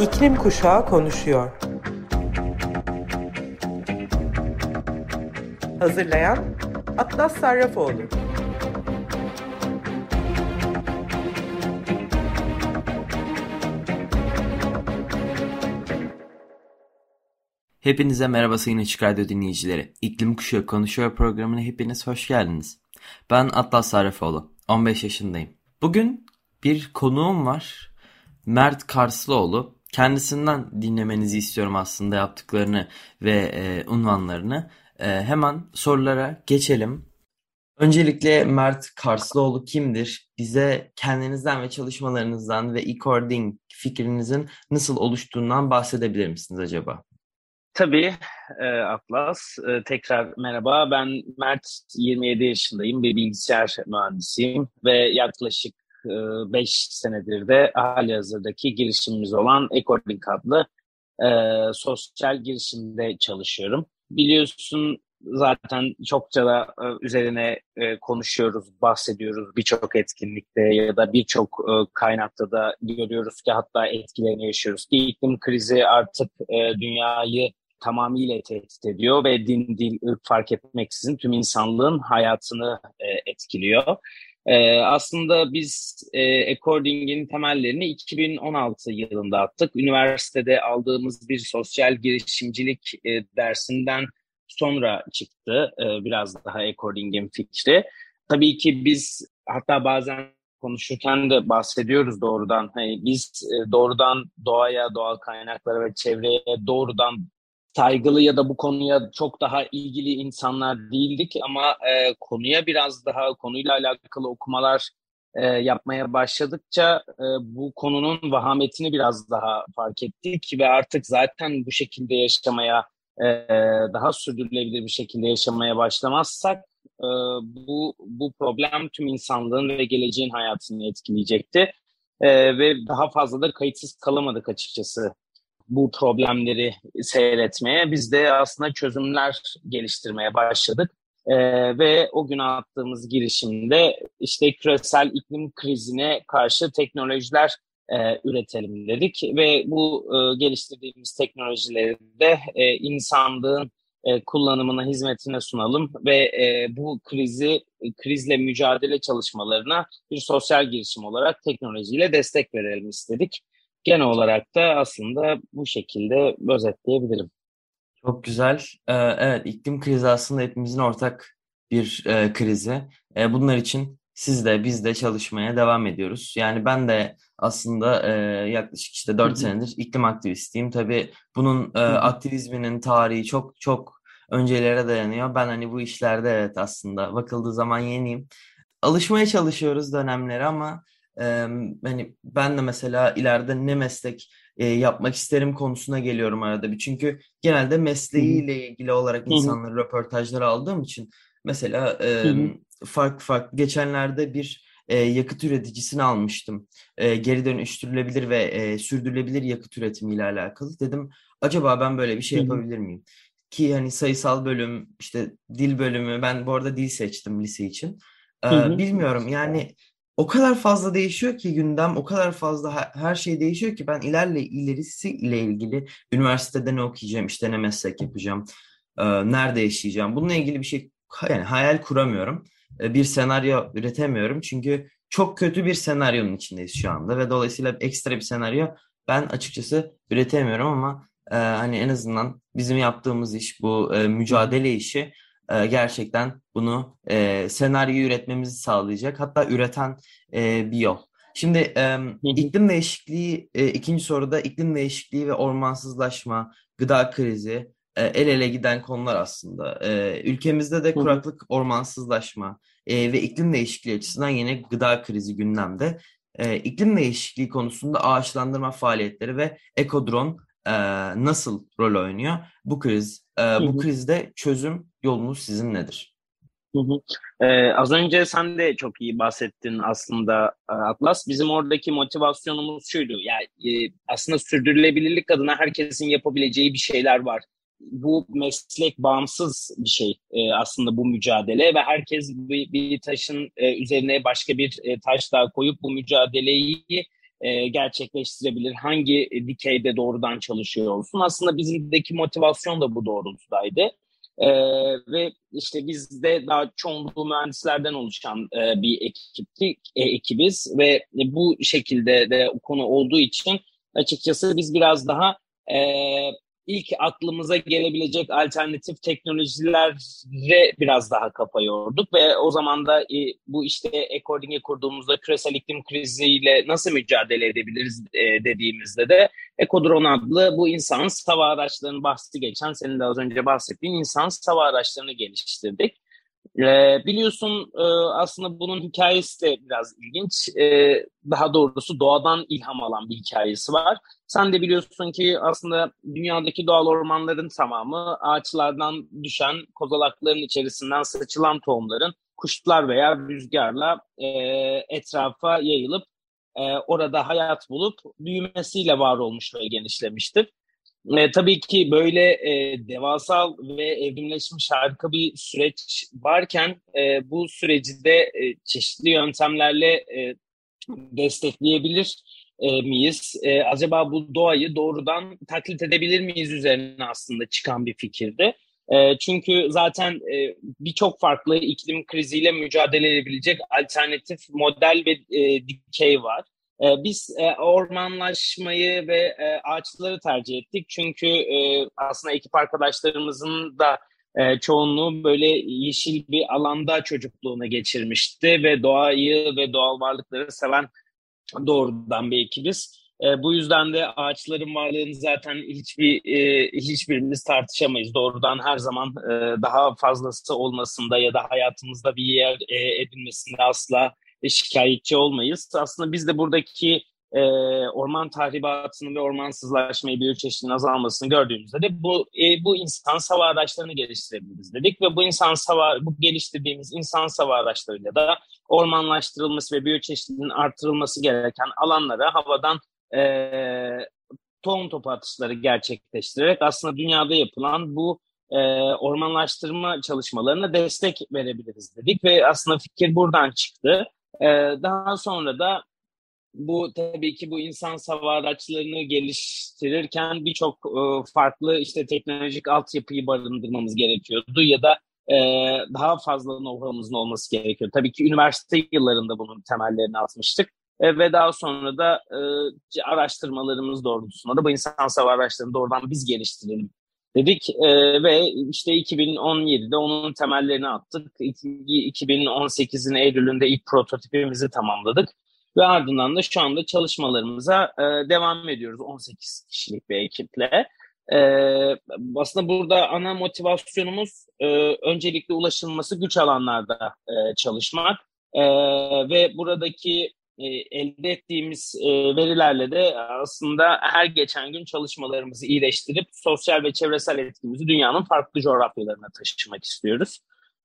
İklim Kuşağı konuşuyor. Hazırlayan Atlas Sarrafoğlu. Hepinize merhaba sayın Açık Radyo dinleyicileri. İklim Kuşağı Konuşuyor programına hepiniz hoş geldiniz. Ben Atlas Sarrafoğlu, 15 yaşındayım. Bugün bir konuğum var. Mert Karslıoğlu. Kendisinden dinlemenizi istiyorum aslında yaptıklarını ve e, unvanlarını. E, hemen sorulara geçelim. Öncelikle Mert Karslıoğlu kimdir? Bize kendinizden ve çalışmalarınızdan ve e-cording fikrinizin nasıl oluştuğundan bahsedebilir misiniz acaba? Tabii e, Atlas. E, tekrar merhaba. Ben Mert, 27 yaşındayım. Bir bilgisayar mühendisiyim ve yaklaşık 5 e, senedir de hali hazırdaki girişimimiz olan Ecording adlı e, sosyal girişimde çalışıyorum. Biliyorsun zaten çokça da e, üzerine e, konuşuyoruz, bahsediyoruz birçok etkinlikte ya da birçok e, kaynakta da görüyoruz ki hatta etkilerini yaşıyoruz ki krizi artık e, dünyayı tamamıyla tehdit ediyor ve din, dil, ırk fark etmeksizin tüm insanlığın hayatını e, etkiliyor. E, aslında biz e, According'in temellerini 2016 yılında attık. Üniversitede aldığımız bir sosyal girişimcilik e, dersinden sonra çıktı e, biraz daha According'in fikri. Tabii ki biz hatta bazen konuşurken de bahsediyoruz doğrudan. Hani biz e, doğrudan doğaya, doğal kaynaklara ve çevreye doğrudan saygılı ya da bu konuya çok daha ilgili insanlar değildik ama e, konuya biraz daha konuyla alakalı okumalar e, yapmaya başladıkça e, bu konunun vahametini biraz daha fark ettik ve artık zaten bu şekilde yaşamaya e, daha sürdürülebilir bir şekilde yaşamaya başlamazsak e, bu bu problem tüm insanlığın ve geleceğin hayatını etkileyecekti. E, ve daha fazla da kayıtsız kalamadık açıkçası bu problemleri seyretmeye. Biz de aslında çözümler geliştirmeye başladık. Ee, ve o gün attığımız girişimde işte küresel iklim krizine karşı teknolojiler e, üretelim dedik ve bu e, geliştirdiğimiz teknolojileri de e, insanlığın e, kullanımına, hizmetine sunalım ve e, bu krizi krizle mücadele çalışmalarına bir sosyal girişim olarak teknolojiyle destek verelim istedik genel olarak da aslında bu şekilde özetleyebilirim. Çok güzel. Ee, evet iklim krizi aslında hepimizin ortak bir e, krizi. E, bunlar için siz de biz de çalışmaya devam ediyoruz. Yani ben de aslında e, yaklaşık işte 4 senedir iklim aktivistiyim. Tabii bunun e, aktivizminin tarihi çok çok öncelere dayanıyor. Ben hani bu işlerde evet aslında bakıldığı zaman yeniyim. Alışmaya çalışıyoruz dönemleri ama ee, hani ben de mesela ileride ne meslek e, yapmak isterim konusuna geliyorum arada bir. Çünkü genelde mesleğiyle ilgili olarak insanları röportajları aldığım için mesela e, farklı farklı geçenlerde bir e, yakıt üreticisini almıştım. E, geri dönüştürülebilir ve e, sürdürülebilir yakıt üretimiyle alakalı. Dedim acaba ben böyle bir şey yapabilir miyim? Ki hani sayısal bölüm, işte dil bölümü, ben bu arada dil seçtim lise için. E, bilmiyorum yani o kadar fazla değişiyor ki gündem, o kadar fazla her şey değişiyor ki ben ilerle ilerisi ile ilgili üniversitede ne okuyacağım, işte ne meslek yapacağım, e, nerede yaşayacağım. Bununla ilgili bir şey yani hayal kuramıyorum. E, bir senaryo üretemiyorum çünkü çok kötü bir senaryonun içindeyiz şu anda ve dolayısıyla ekstra bir senaryo ben açıkçası üretemiyorum ama e, hani en azından bizim yaptığımız iş bu mücadele işi e, gerçekten bunu e, senaryo üretmemizi sağlayacak. Hatta üreten e, bir yol. Şimdi e, iklim değişikliği, e, ikinci soruda iklim değişikliği ve ormansızlaşma, gıda krizi e, el ele giden konular aslında. E, ülkemizde de kuraklık, ormansızlaşma e, ve iklim değişikliği açısından yine gıda krizi gündemde. E, iklim değişikliği konusunda ağaçlandırma faaliyetleri ve ekodron e, nasıl rol oynuyor? Bu kriz, e, bu krizde çözüm yolunuz sizin nedir? Hı hı. Ee, az önce sen de çok iyi bahsettin aslında e, Atlas. Bizim oradaki motivasyonumuz şuydu. Yani e, aslında sürdürülebilirlik adına herkesin yapabileceği bir şeyler var. Bu meslek bağımsız bir şey e, aslında bu mücadele ve herkes bir, bir taşın e, üzerine başka bir e, taş daha koyup bu mücadeleyi e, gerçekleştirebilir? Hangi dikeyde doğrudan çalışıyor olsun? Aslında bizimdeki motivasyon da bu doğrultudaydı. Ee, ve işte biz de daha çoğunluğu mühendislerden oluşan e, bir ekiptik, e, ekibiz ve bu şekilde de konu olduğu için açıkçası biz biraz daha e, ilk aklımıza gelebilecek alternatif teknolojilere biraz daha kafa yorduk ve o zaman da e, bu işte According'i kurduğumuzda küresel iklim kriziyle nasıl mücadele edebiliriz e, dediğimizde de Ekodron adlı bu insan hava araçlarının bahsi geçen senin de az önce bahsettiğin insan hava araçlarını geliştirdik. Ee, biliyorsun e, aslında bunun hikayesi de biraz ilginç. Ee, daha doğrusu doğadan ilham alan bir hikayesi var. Sen de biliyorsun ki aslında dünyadaki doğal ormanların tamamı ağaçlardan düşen kozalakların içerisinden saçılan tohumların kuşlar veya rüzgarla e, etrafa yayılıp e, orada hayat bulup büyümesiyle var olmuş ve genişlemiştir. E, tabii ki böyle e, devasal ve evrimleşmiş harika bir süreç varken e, bu süreci de e, çeşitli yöntemlerle e, destekleyebilir e, miyiz? E, acaba bu doğayı doğrudan taklit edebilir miyiz üzerine aslında çıkan bir fikirdi. E, çünkü zaten e, birçok farklı iklim kriziyle mücadele edebilecek alternatif model ve e, dikey var. E, biz e, ormanlaşmayı ve e, ağaçları tercih ettik. Çünkü e, aslında ekip arkadaşlarımızın da e, çoğunluğu böyle yeşil bir alanda çocukluğunu geçirmişti ve doğayı ve doğal varlıkları seven doğrudan bir ekibiz. Bu yüzden de ağaçların varlığını zaten hiçbir hiçbirimiz tartışamayız. Doğrudan her zaman daha fazlası olmasında ya da hayatımızda bir yer e, edinmesinde asla şikayetçi olmayız. Aslında biz de buradaki e, orman tahribatını ve ormansızlaşmayı, biyoçeşitliliğin azalmasını gördüğümüzde de bu e, bu insan sava araçlarını geliştirebiliriz dedik ve bu insan sava bu geliştirdiğimiz insan sava araçlarıyla da ormanlaştırılması ve biyoçeşitliliğin artırılması gereken alanlara havadan e, tohum topu atışları gerçekleştirerek aslında dünyada yapılan bu e, ormanlaştırma çalışmalarına destek verebiliriz dedik ve aslında fikir buradan çıktı. E, daha sonra da bu tabii ki bu insan hava araçlarını geliştirirken birçok e, farklı işte teknolojik altyapıyı barındırmamız gerekiyordu ya da e, daha fazla know-how'ımızın olması gerekiyor. Tabii ki üniversite yıllarında bunun temellerini atmıştık. E, ve daha sonra da e, araştırmalarımız doğrultusunda da bu insan hava araçlarını doğrudan biz geliştirelim dedik e, ve işte 2017'de onun temellerini attık. 2018'in Eylül'ünde ilk prototipimizi tamamladık ve ardından da şu anda çalışmalarımıza e, devam ediyoruz 18 kişilik bir ekiple. E, aslında burada ana motivasyonumuz e, öncelikle ulaşılması güç alanlarda e, çalışmak e, ve buradaki e, elde ettiğimiz e, verilerle de aslında her geçen gün çalışmalarımızı iyileştirip sosyal ve çevresel etkimizi dünyanın farklı coğrafyalarına taşımak istiyoruz.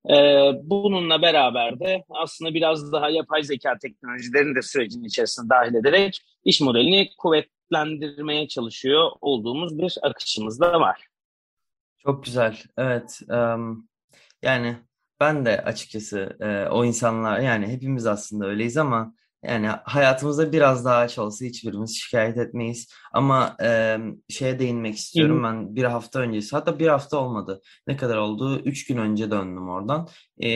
E, bununla beraber de aslında biraz daha yapay zeka teknolojilerini de sürecin içerisine dahil ederek iş modelini kuvvetlendirmeye çalışıyor olduğumuz bir akışımız da var. Çok güzel. Evet. Yani ben de açıkçası o insanlar yani hepimiz aslında öyleyiz ama yani hayatımızda biraz daha aç olsa hiçbirimiz şikayet etmeyiz. Ama e, şeye değinmek istiyorum. Ben bir hafta öncesi hatta bir hafta olmadı. Ne kadar oldu? Üç gün önce döndüm oradan. E,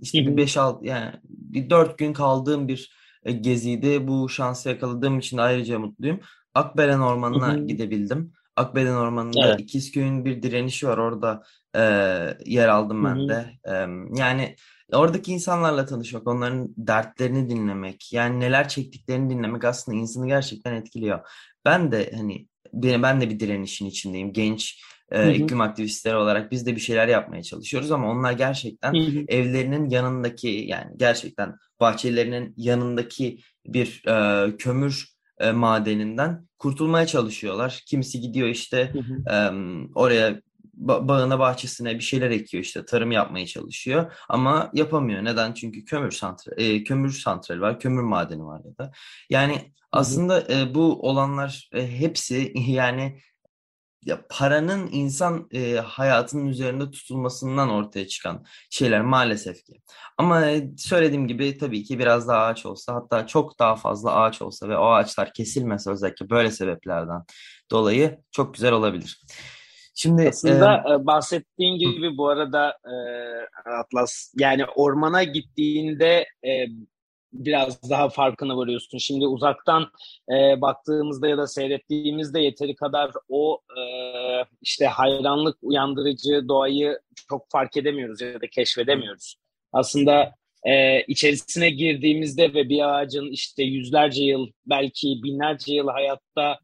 işte bir beş altı yani bir dört gün kaldığım bir e, geziydi. Bu şansı yakaladığım için ayrıca mutluyum. Akbelen Ormanı'na gidebildim. Akbelen Ormanı'nda evet. İkizköy'ün bir direnişi var. Orada e, yer aldım ben de. E, yani Oradaki insanlarla tanışmak, onların dertlerini dinlemek, yani neler çektiklerini dinlemek aslında insanı gerçekten etkiliyor. Ben de hani ben de bir direnişin içindeyim. Genç e, iklim aktivistleri olarak biz de bir şeyler yapmaya çalışıyoruz ama onlar gerçekten hı hı. evlerinin yanındaki yani gerçekten bahçelerinin yanındaki bir e, kömür e, madeninden kurtulmaya çalışıyorlar. Kimisi gidiyor işte hı hı. E, oraya bağına bahçesine bir şeyler ekiyor işte tarım yapmaya çalışıyor ama yapamıyor. Neden? Çünkü kömür santral e, kömür santrali var, kömür madeni var ya da. Yani aslında e, bu olanlar e, hepsi yani ya paranın insan e, hayatının üzerinde tutulmasından ortaya çıkan şeyler maalesef ki. Ama söylediğim gibi tabii ki biraz daha ağaç olsa hatta çok daha fazla ağaç olsa ve o ağaçlar kesilmese özellikle böyle sebeplerden dolayı çok güzel olabilir. Şimdi aslında e, bahsettiğin gibi bu arada e, Atlas yani ormana gittiğinde e, biraz daha farkına varıyorsun. Şimdi uzaktan e, baktığımızda ya da seyrettiğimizde yeteri kadar o e, işte hayranlık uyandırıcı doğayı çok fark edemiyoruz ya da keşfedemiyoruz. Aslında e, içerisine girdiğimizde ve bir ağacın işte yüzlerce yıl belki binlerce yıl hayatta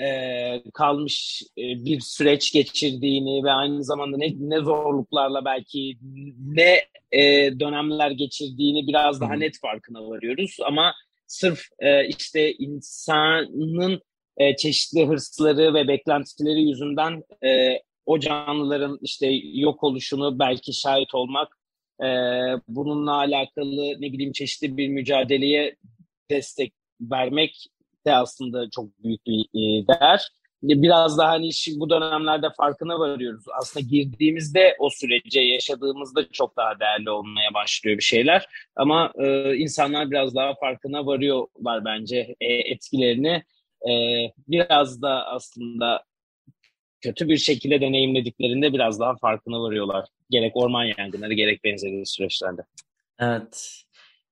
e, kalmış e, bir süreç geçirdiğini ve aynı zamanda ne, ne zorluklarla belki ne e, dönemler geçirdiğini biraz daha net farkına varıyoruz. Ama sırf e, işte insanın e, çeşitli hırsları ve beklentileri yüzünden e, o canlıların işte yok oluşunu belki şahit olmak, e, bununla alakalı ne bileyim çeşitli bir mücadeleye destek vermek de aslında çok büyük bir e, değer. Biraz daha hani bu dönemlerde farkına varıyoruz. Aslında girdiğimizde o sürece yaşadığımızda çok daha değerli olmaya başlıyor bir şeyler. Ama e, insanlar biraz daha farkına varıyorlar bence e, etkilerini. E, biraz da aslında kötü bir şekilde deneyimlediklerinde biraz daha farkına varıyorlar. Gerek orman yangınları gerek benzeri süreçlerde. Evet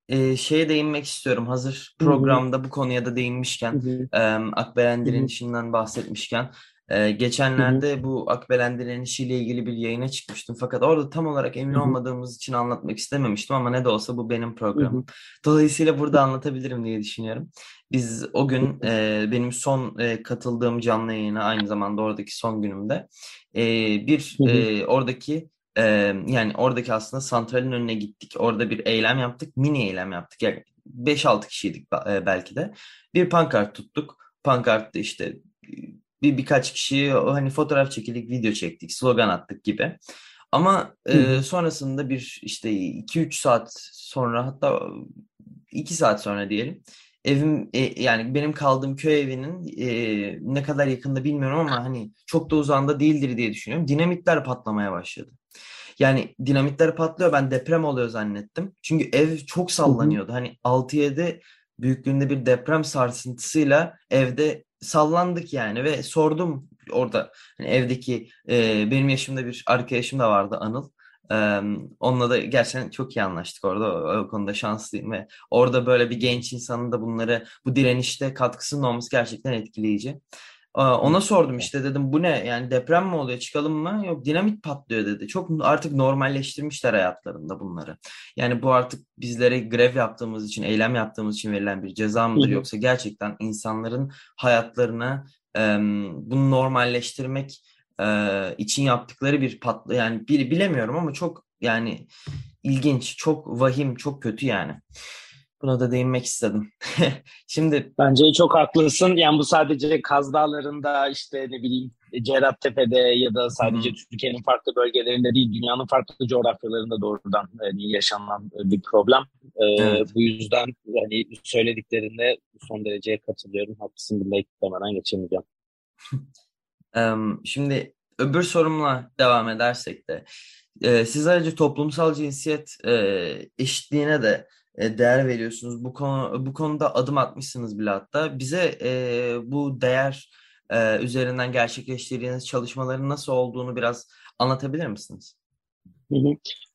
e, şeye değinmek istiyorum. Hazır programda Hı-hı. bu konuya da değinmişken, e, Akbelen direnişinden bahsetmişken, e, geçenlerde Hı-hı. bu Akbelen direnişiyle ilgili bir yayına çıkmıştım. Fakat orada tam olarak emin Hı-hı. olmadığımız için anlatmak istememiştim ama ne de olsa bu benim programım. Hı-hı. Dolayısıyla burada anlatabilirim diye düşünüyorum. Biz o gün e, benim son e, katıldığım canlı yayına aynı zamanda oradaki son günümde e, bir e, oradaki ee, yani oradaki aslında santralin önüne gittik. Orada bir eylem yaptık. Mini eylem yaptık. Yani 5-6 kişiydik e, belki de. Bir pankart tuttuk. Pankartta işte bir birkaç kişi hani fotoğraf çekildik, video çektik, slogan attık gibi. Ama e, sonrasında bir işte 2-3 saat sonra hatta 2 saat sonra diyelim evim e, yani benim kaldığım köy evinin e, ne kadar yakında bilmiyorum ama hani çok da uzağında değildir diye düşünüyorum. Dinamitler patlamaya başladı. Yani dinamitler patlıyor. Ben deprem oluyor zannettim. Çünkü ev çok sallanıyordu. Hani 6-7 büyüklüğünde bir deprem sarsıntısıyla evde sallandık yani ve sordum orada hani evdeki e, benim yaşımda bir arkadaşım da vardı Anıl. Ee, onunla da gerçekten çok iyi anlaştık orada. O, o konuda şanslıyım ve orada böyle bir genç insanın da bunları bu direnişte katkısının olması gerçekten etkileyici. Ona sordum işte dedim bu ne yani deprem mi oluyor çıkalım mı? Yok dinamit patlıyor dedi. Çok artık normalleştirmişler hayatlarında bunları. Yani bu artık bizlere grev yaptığımız için, eylem yaptığımız için verilen bir ceza mıdır? Yoksa gerçekten insanların hayatlarına e, bunu normalleştirmek e, için yaptıkları bir patlı yani bir bilemiyorum ama çok yani ilginç, çok vahim, çok kötü yani. Buna da değinmek istedim. Şimdi bence çok haklısın. Yani bu sadece Kaz Dağları'nda işte ne bileyim Cerrahpatepe'de ya da sadece Hı-hı. Türkiye'nin farklı bölgelerinde değil, dünyanın farklı coğrafyalarında doğrudan yani yaşanan bir problem. Ee, evet. Bu yüzden yani söylediklerinde son derece katılıyorum. Haklısın bunda eklemeden geçemeyeceğim. Şimdi öbür sorumla devam edersek de siz ayrıca toplumsal cinsiyet eşitliğine de e, değer veriyorsunuz. Bu konu bu konuda adım atmışsınız bile hatta. Bize e, bu değer e, üzerinden gerçekleştirdiğiniz çalışmaların nasıl olduğunu biraz anlatabilir misiniz?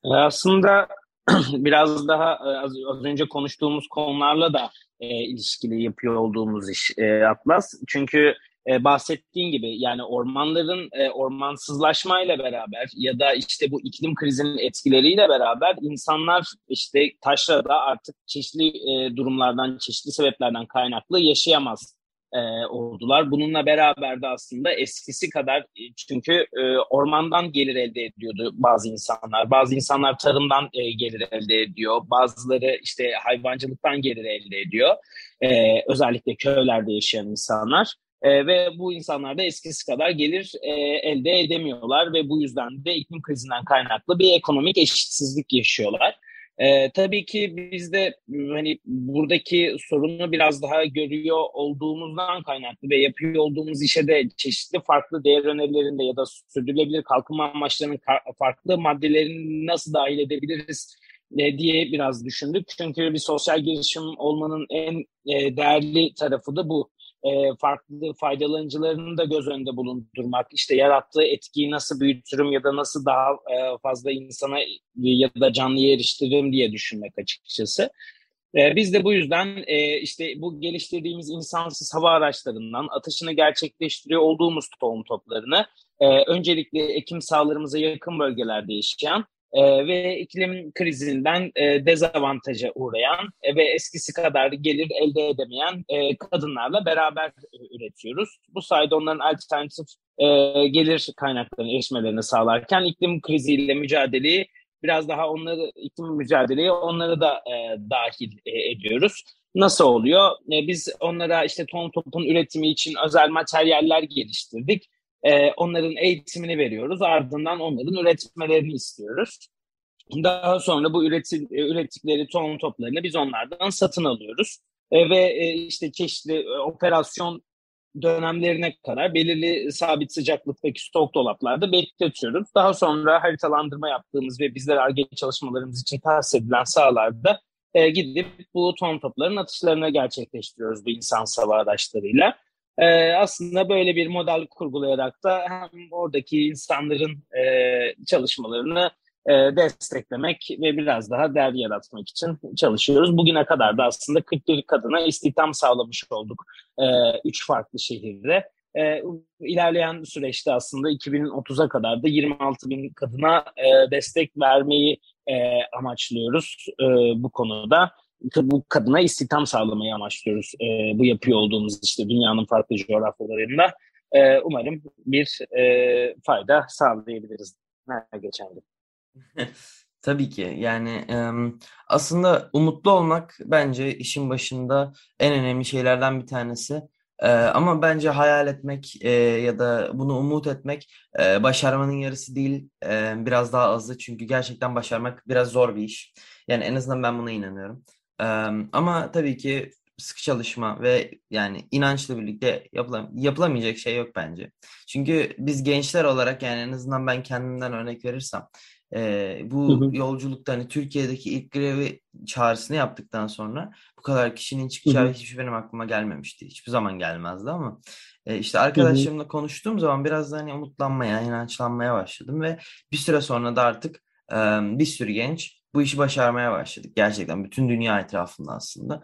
E, aslında biraz daha e, az, az önce konuştuğumuz konularla da e, ilişkili yapıyor olduğumuz iş e, Atlas. Çünkü e, bahsettiğin gibi yani ormanların e, ormansızlaşmayla beraber ya da işte bu iklim krizinin etkileriyle beraber insanlar işte taşrada artık çeşitli e, durumlardan, çeşitli sebeplerden kaynaklı yaşayamaz e, oldular. Bununla beraber de aslında eskisi kadar e, çünkü e, ormandan gelir elde ediyordu bazı insanlar. Bazı insanlar tarımdan e, gelir elde ediyor. Bazıları işte hayvancılıktan gelir elde ediyor. E, özellikle köylerde yaşayan insanlar. E, ve bu insanlar da eskisi kadar gelir e, elde edemiyorlar ve bu yüzden de iklim krizinden kaynaklı bir ekonomik eşitsizlik yaşıyorlar. Ee, tabii ki biz de hani buradaki sorunu biraz daha görüyor olduğumuzdan kaynaklı ve yapıyor olduğumuz işe de çeşitli farklı değer önerilerinde ya da sürdürülebilir kalkınma amaçlarının farklı maddelerini nasıl dahil edebiliriz e, diye biraz düşündük. Çünkü bir sosyal girişim olmanın en e, değerli tarafı da bu e, farklı faydalanıcılarını da göz önünde bulundurmak, işte yarattığı etkiyi nasıl büyütürüm ya da nasıl daha e, fazla insana ya da canlıya eriştiririm diye düşünmek açıkçası. E, biz de bu yüzden e, işte bu geliştirdiğimiz insansız hava araçlarından atışını gerçekleştiriyor olduğumuz tohum toplarını e, öncelikle ekim sahalarımıza yakın bölgelerde yaşayan e, ve iklim krizinden e, dezavantaja uğrayan e, ve eskisi kadar gelir elde edemeyen e, kadınlarla beraber e, üretiyoruz. Bu sayede onların alternatif e, gelir kaynaklarını erişmelerini sağlarken iklim kriziyle mücadeleyi biraz daha onları iklim mücadeleye onları da e, dahil e, ediyoruz. Nasıl oluyor? E, biz onlara işte ton topun üretimi için özel materyaller geliştirdik e, onların eğitimini veriyoruz. Ardından onların üretmelerini istiyoruz. Daha sonra bu üretim, e, ürettikleri tohum toplarını biz onlardan satın alıyoruz. E, ve e, işte çeşitli e, operasyon dönemlerine kadar belirli sabit sıcaklıktaki stok dolaplarda bekletiyoruz. Daha sonra haritalandırma yaptığımız ve bizler ARGE çalışmalarımız için tahsis edilen sahalarda e, gidip bu ton topların atışlarını gerçekleştiriyoruz bu insan sava araçlarıyla. E, aslında böyle bir model kurgulayarak da hem oradaki insanların e, çalışmalarını e, desteklemek ve biraz daha değer yaratmak için çalışıyoruz. Bugüne kadar da aslında 41 kadına istihdam sağlamış olduk e, üç farklı şehirde. E, ilerleyen süreçte aslında 2030'a kadar da 26 bin kadına e, destek vermeyi e, amaçlıyoruz e, bu konuda bu kadına istihdam sağlamayı amaçlıyoruz e, bu yapıyor olduğumuz işte dünyanın farklı coğrafyalarında. E, umarım bir e, fayda sağlayabiliriz her geçen gün. Tabii ki yani aslında umutlu olmak bence işin başında en önemli şeylerden bir tanesi. ama bence hayal etmek ya da bunu umut etmek başarmanın yarısı değil biraz daha azı çünkü gerçekten başarmak biraz zor bir iş. Yani en azından ben buna inanıyorum ama tabii ki sıkı çalışma ve yani inançla birlikte yapılam yapılamayacak şey yok bence. Çünkü biz gençler olarak yani en azından ben kendimden örnek verirsem e, bu hı hı. yolculukta hani Türkiye'deki ilk grevi çağrısını yaptıktan sonra bu kadar kişinin çıkacağı hiç benim aklıma gelmemişti. Hiçbir zaman gelmezdi ama e, işte arkadaşlarımla hı hı. konuştuğum zaman biraz da hani umutlanmaya, inançlanmaya başladım ve bir süre sonra da artık e, bir sürü genç bu işi başarmaya başladık gerçekten bütün dünya etrafında aslında.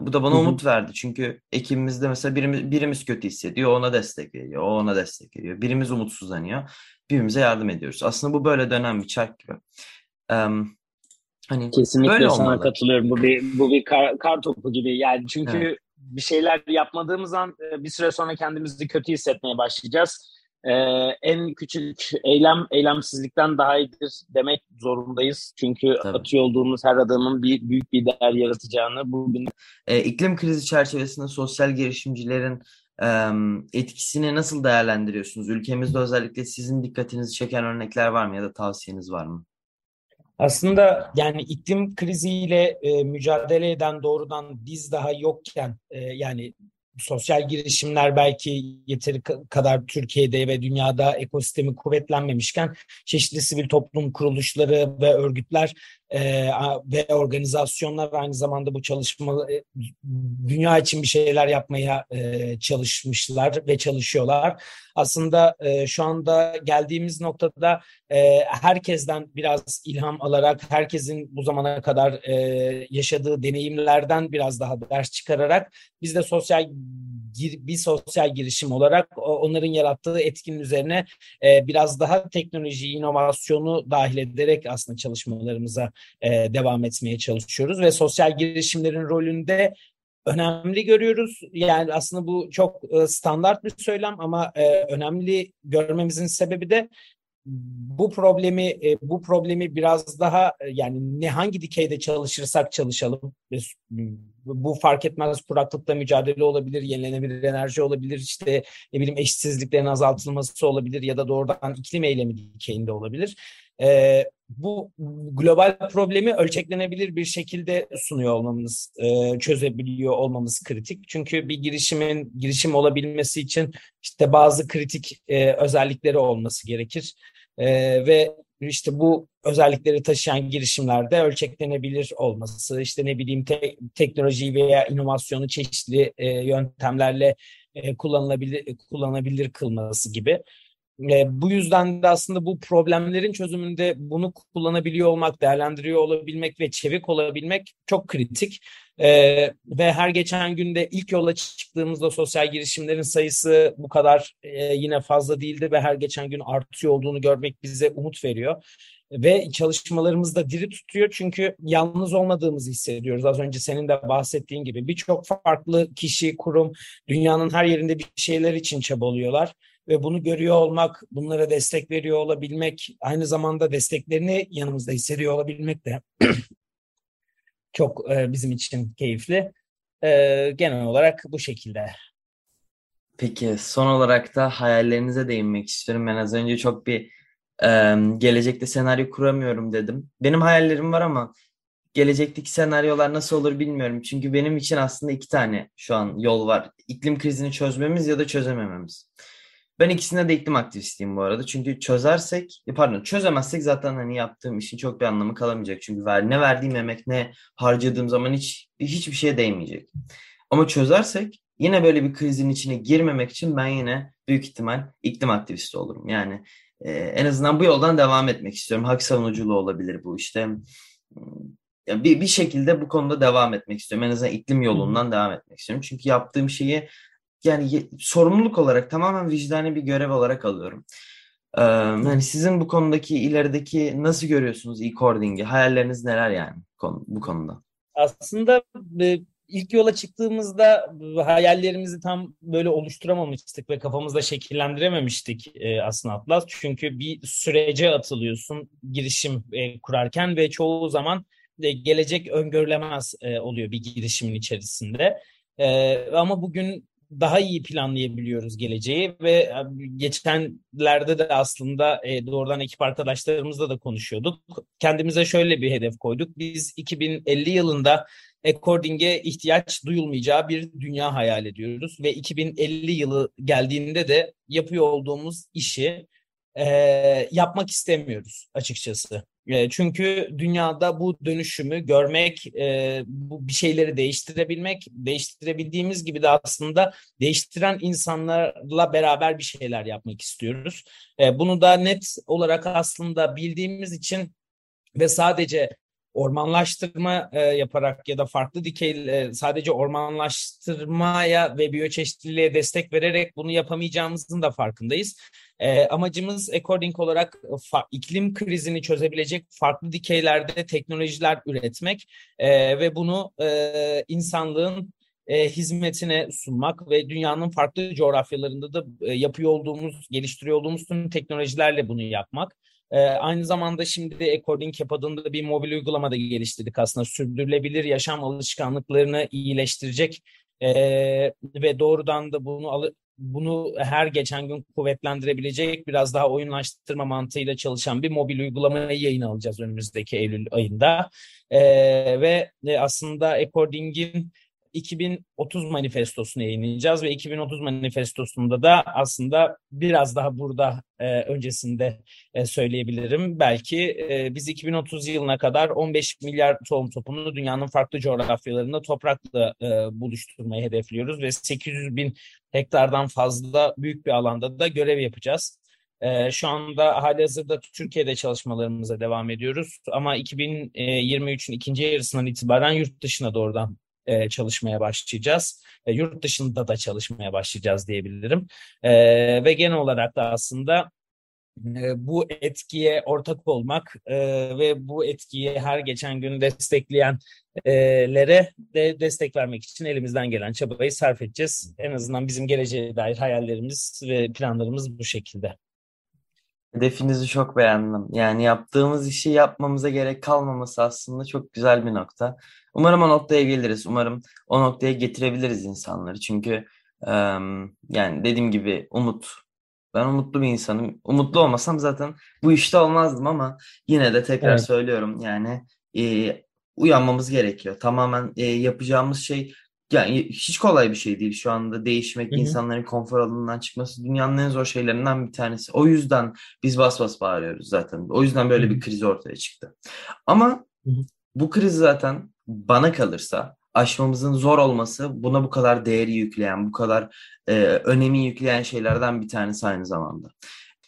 Bu da bana umut verdi çünkü ekibimizde mesela birimiz, birimiz kötü hissediyor ona destek veriyor, o ona destek veriyor. Birimiz umutsuzlanıyor, birbirimize yardım ediyoruz. Aslında bu böyle dönen bir çark gibi. Um, hani Kesinlikle böyle sana olmalı. katılıyorum. Bu bir bu bir kar, kar topu gibi yani çünkü evet. bir şeyler yapmadığımız an bir süre sonra kendimizi kötü hissetmeye başlayacağız e, en küçük eylem eylemsizlikten daha iyidir demek zorundayız. Çünkü Tabii. atıyor olduğumuz her adamın bir büyük bir değer yaratacağını bugün. E, iklim krizi çerçevesinde sosyal girişimcilerin e, etkisini nasıl değerlendiriyorsunuz? Ülkemizde özellikle sizin dikkatinizi çeken örnekler var mı ya da tavsiyeniz var mı? Aslında yani iklim kriziyle e, mücadele eden doğrudan biz daha yokken e, yani sosyal girişimler belki yeteri kadar Türkiye'de ve dünyada ekosistemi kuvvetlenmemişken çeşitli sivil toplum kuruluşları ve örgütler e, ve organizasyonlar aynı zamanda bu çalışma e, dünya için bir şeyler yapmaya e, çalışmışlar ve çalışıyorlar. Aslında e, şu anda geldiğimiz noktada e, herkesten biraz ilham alarak, herkesin bu zamana kadar e, yaşadığı deneyimlerden biraz daha ders çıkararak biz de sosyal bir sosyal girişim olarak onların yarattığı etkinin üzerine e, biraz daha teknoloji, inovasyonu dahil ederek aslında çalışmalarımıza e, devam etmeye çalışıyoruz ve sosyal girişimlerin rolünde önemli görüyoruz. Yani aslında bu çok e, standart bir söylem ama e, önemli görmemizin sebebi de bu problemi e, bu problemi biraz daha e, yani ne hangi dikeyde çalışırsak çalışalım bu fark etmez kuraklıkla mücadele olabilir, yenilenebilir enerji olabilir, işte ne bileyim eşitsizliklerin azaltılması olabilir ya da doğrudan iklim eylemi dikeyinde olabilir. Bu global problemi ölçeklenebilir bir şekilde sunuyor olmamız, e, çözebiliyor olmamız kritik. Çünkü bir girişimin girişim olabilmesi için işte bazı kritik e, özellikleri olması gerekir. E, ve işte bu özellikleri taşıyan girişimlerde ölçeklenebilir olması, işte ne bileyim te- teknolojiyi veya inovasyonu çeşitli yöntemlerle kullanılabilir kullanabilir kılması gibi. E, bu yüzden de aslında bu problemlerin çözümünde bunu kullanabiliyor olmak, değerlendiriyor olabilmek ve çevik olabilmek çok kritik. E, ve her geçen günde ilk yola çıktığımızda sosyal girişimlerin sayısı bu kadar e, yine fazla değildi ve her geçen gün artıyor olduğunu görmek bize umut veriyor ve çalışmalarımız da diri tutuyor çünkü yalnız olmadığımızı hissediyoruz. Az önce senin de bahsettiğin gibi birçok farklı kişi, kurum dünyanın her yerinde bir şeyler için çabalıyorlar ve bunu görüyor olmak, bunlara destek veriyor olabilmek, aynı zamanda desteklerini yanımızda hissediyor olabilmek de çok e, bizim için keyifli. E, genel olarak bu şekilde. Peki son olarak da hayallerinize değinmek istiyorum. Ben az önce çok bir e, gelecekte senaryo kuramıyorum dedim. Benim hayallerim var ama gelecekteki senaryolar nasıl olur bilmiyorum. Çünkü benim için aslında iki tane şu an yol var. İklim krizini çözmemiz ya da çözemememiz. Ben ikisine de iklim aktivistiyim bu arada. Çünkü çözersek, e, pardon çözemezsek zaten hani yaptığım işin çok bir anlamı kalamayacak. Çünkü ver, ne verdiğim emek ne harcadığım zaman hiç hiçbir şeye değmeyecek. Ama çözersek yine böyle bir krizin içine girmemek için ben yine büyük ihtimal iklim aktivisti olurum. Yani e, en azından bu yoldan devam etmek istiyorum. Hak savunuculuğu olabilir bu işte. Bir, bir şekilde bu konuda devam etmek istiyorum. En azından iklim yolundan devam etmek istiyorum. Çünkü yaptığım şeyi yani sorumluluk olarak tamamen vicdani bir görev olarak alıyorum. Ee, yani sizin bu konudaki ilerideki nasıl görüyorsunuz e-cording'i? Hayalleriniz neler yani bu konuda? Aslında ilk yola çıktığımızda hayallerimizi tam böyle oluşturamamıştık ve kafamızda şekillendirememiştik aslında Atlas. Çünkü bir sürece atılıyorsun girişim kurarken ve çoğu zaman gelecek öngörülemez oluyor bir girişimin içerisinde. E, ama bugün daha iyi planlayabiliyoruz geleceği ve e, geçenlerde de aslında e, doğrudan ekip arkadaşlarımızla da konuşuyorduk. Kendimize şöyle bir hedef koyduk. Biz 2050 yılında according'e ihtiyaç duyulmayacağı bir dünya hayal ediyoruz ve 2050 yılı geldiğinde de yapıyor olduğumuz işi e, yapmak istemiyoruz açıkçası. E, çünkü dünyada bu dönüşümü görmek, e, bu bir şeyleri değiştirebilmek, değiştirebildiğimiz gibi de aslında değiştiren insanlarla beraber bir şeyler yapmak istiyoruz. E, bunu da net olarak aslında bildiğimiz için ve sadece ormanlaştırma e, yaparak ya da farklı dikey e, sadece ormanlaştırmaya ve biyoçeşitliliğe destek vererek bunu yapamayacağımızın da farkındayız. E, amacımız According olarak iklim krizini çözebilecek farklı dikeylerde teknolojiler üretmek e, ve bunu e, insanlığın e, hizmetine sunmak ve dünyanın farklı coğrafyalarında da e, yapıyor olduğumuz, geliştiriyor olduğumuz tüm teknolojilerle bunu yapmak. E, aynı zamanda şimdi According Cap adında bir mobil uygulama da geliştirdik aslında. Sürdürülebilir yaşam alışkanlıklarını iyileştirecek e, ve doğrudan da bunu alı, bunu her geçen gün kuvvetlendirebilecek biraz daha oyunlaştırma mantığıyla çalışan bir mobil uygulamayı yayın alacağız önümüzdeki Eylül ayında. E, ve aslında According'in 2030 manifestosunu yayınlayacağız ve 2030 manifestosunda da aslında biraz daha burada e, öncesinde e, söyleyebilirim. Belki e, biz 2030 yılına kadar 15 milyar tohum topunu dünyanın farklı coğrafyalarında toprakla e, buluşturmayı hedefliyoruz ve 800 bin hektardan fazla büyük bir alanda da görev yapacağız. E, şu anda hali hazırda Türkiye'de çalışmalarımıza devam ediyoruz ama 2023'ün ikinci yarısından itibaren yurt dışına doğrudan e, çalışmaya başlayacağız. E, yurt dışında da çalışmaya başlayacağız diyebilirim. E, ve genel olarak da aslında e, bu etkiye ortak olmak e, ve bu etkiyi her geçen gün destekleyenlere de destek vermek için elimizden gelen çabayı sarf edeceğiz. En azından bizim geleceğe dair hayallerimiz ve planlarımız bu şekilde. Hedefinizi çok beğendim. Yani yaptığımız işi yapmamıza gerek kalmaması aslında çok güzel bir nokta. Umarım o noktaya geliriz. Umarım o noktaya getirebiliriz insanları. Çünkü yani dediğim gibi umut Ben umutlu bir insanım. Umutlu olmasam zaten bu işte olmazdım ama yine de tekrar Evet. söylüyorum yani e, uyanmamız gerekiyor. Tamamen e, yapacağımız şey yani hiç kolay bir şey değil şu anda değişmek, Hı hı. insanların konfor alanından çıkması dünyanın en zor şeylerinden bir tanesi. O yüzden biz bas bas bağırıyoruz zaten. O yüzden böyle Hı hı. bir kriz ortaya çıktı. Ama Hı hı. bu kriz zaten bana kalırsa aşmamızın zor olması buna bu kadar değeri yükleyen, bu kadar e, önemi yükleyen şeylerden bir tanesi aynı zamanda.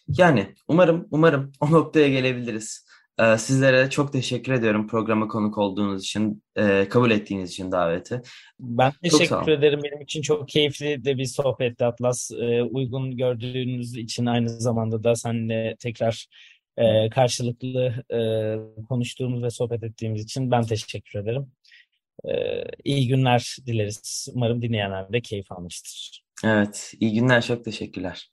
Yani umarım umarım o noktaya gelebiliriz. Ee, sizlere çok teşekkür ediyorum programa konuk olduğunuz için, e, kabul ettiğiniz için daveti. Ben teşekkür ederim. Benim için çok keyifli de bir sohbetti Atlas. Ee, uygun gördüğünüz için aynı zamanda da seninle tekrar e, karşılıklı e, konuştuğumuz ve sohbet ettiğimiz için ben teşekkür ederim. Ee, iyi günler dileriz. Umarım dinleyenler de keyif almıştır. Evet, iyi günler, çok teşekkürler.